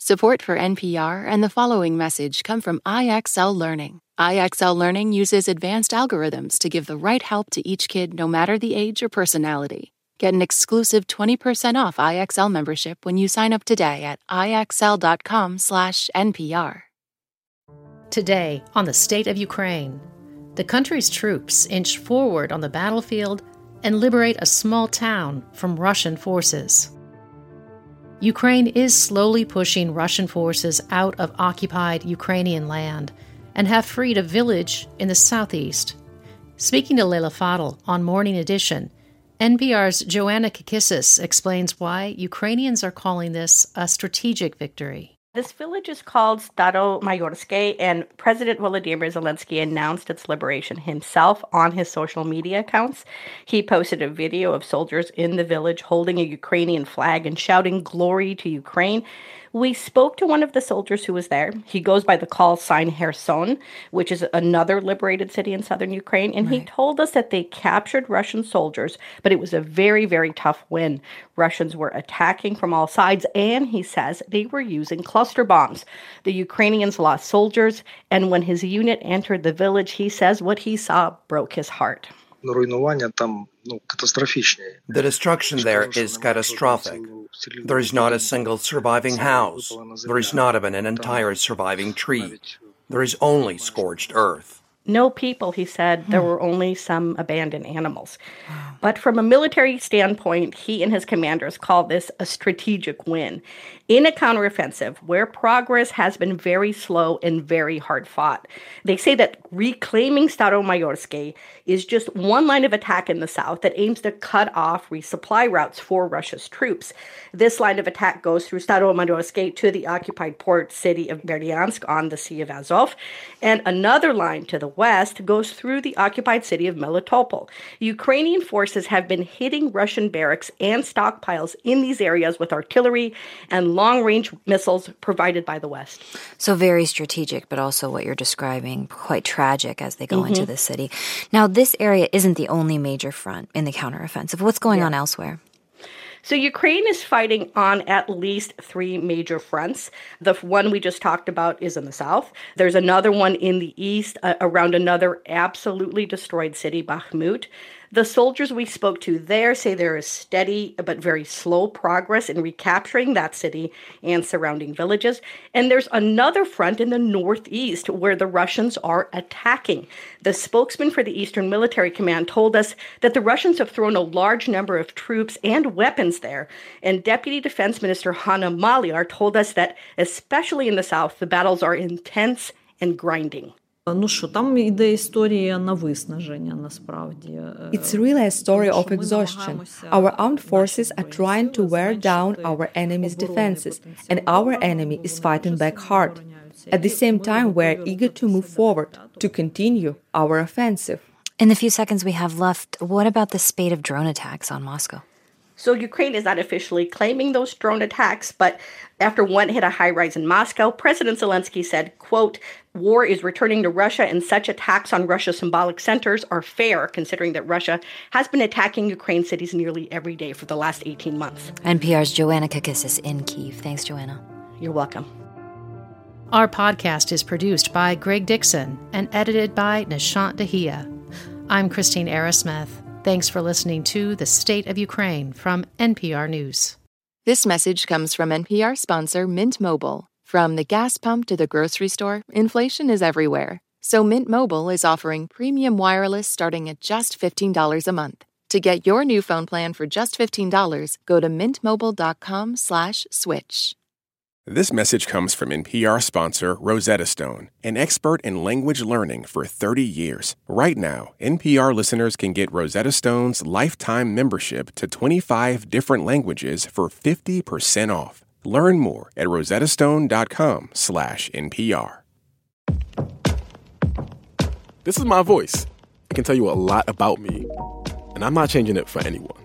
Support for NPR and the following message come from IXL Learning. IXL Learning uses advanced algorithms to give the right help to each kid no matter the age or personality. Get an exclusive 20% off IXL membership when you sign up today at ixl.com/npr. Today on the state of Ukraine, the country's troops inch forward on the battlefield and liberate a small town from Russian forces. Ukraine is slowly pushing Russian forces out of occupied Ukrainian land and have freed a village in the southeast. Speaking to Leila Fadel on Morning Edition, NPR's Joanna Kakissis explains why Ukrainians are calling this a strategic victory. This village is called Staromayorske, and President Volodymyr Zelensky announced its liberation himself on his social media accounts. He posted a video of soldiers in the village holding a Ukrainian flag and shouting glory to Ukraine. We spoke to one of the soldiers who was there. He goes by the call sign Kherson, which is another liberated city in southern Ukraine. And right. he told us that they captured Russian soldiers, but it was a very, very tough win. Russians were attacking from all sides, and he says they were using cluster bombs. The Ukrainians lost soldiers, and when his unit entered the village, he says what he saw broke his heart. The destruction there is catastrophic. There is not a single surviving house. There is not even an entire surviving tree. There is only scorched earth. No people, he said. There hmm. were only some abandoned animals. But from a military standpoint, he and his commanders call this a strategic win in a counteroffensive where progress has been very slow and very hard fought. They say that reclaiming Staromayorske is just one line of attack in the south that aims to cut off resupply routes for Russia's troops. This line of attack goes through Staromayorske to the occupied port city of Berdyansk on the Sea of Azov, and another line to the west goes through the occupied city of Melitopol. Ukrainian forces have been hitting Russian barracks and stockpiles in these areas with artillery and long range missiles provided by the West. So, very strategic, but also what you're describing, quite tragic as they go mm-hmm. into the city. Now, this area isn't the only major front in the counteroffensive. What's going yeah. on elsewhere? So Ukraine is fighting on at least three major fronts. The one we just talked about is in the south. There's another one in the east uh, around another absolutely destroyed city, Bakhmut. The soldiers we spoke to there say there is steady but very slow progress in recapturing that city and surrounding villages. And there's another front in the northeast where the Russians are attacking. The spokesman for the Eastern Military Command told us that the Russians have thrown a large number of troops and weapons there. And Deputy Defense Minister Hanna Maliar told us that, especially in the south, the battles are intense and grinding. Ну що там іде історія на виснаження. Насправді It's really a story of exhaustion. Our armed forces are trying to wear down our enemy's defenses, and our enemy is fighting back hard. At the same time, we're eager to move forward to continue our offensive. In the few seconds we have left, what about the spate of drone attacks on Moscow? So Ukraine is not officially claiming those drone attacks, but after one hit a high rise in Moscow, President Zelensky said, quote, war is returning to Russia and such attacks on Russia's symbolic centers are fair considering that Russia has been attacking Ukraine cities nearly every day for the last 18 months. NPR's Joanna Kakissis in Kiev. Thanks, Joanna. You're welcome. Our podcast is produced by Greg Dixon and edited by Nishant Dahiya. I'm Christine Arrowsmith. Thanks for listening to The State of Ukraine from NPR News. This message comes from NPR sponsor Mint Mobile. From the gas pump to the grocery store, inflation is everywhere. So Mint Mobile is offering premium wireless starting at just $15 a month. To get your new phone plan for just $15, go to mintmobile.com/switch. This message comes from NPR sponsor Rosetta Stone, an expert in language learning for 30 years. Right now, NPR listeners can get Rosetta Stone's lifetime membership to 25 different languages for 50% off. Learn more at rosettastone.com/npr. This is my voice. It can tell you a lot about me, and I'm not changing it for anyone.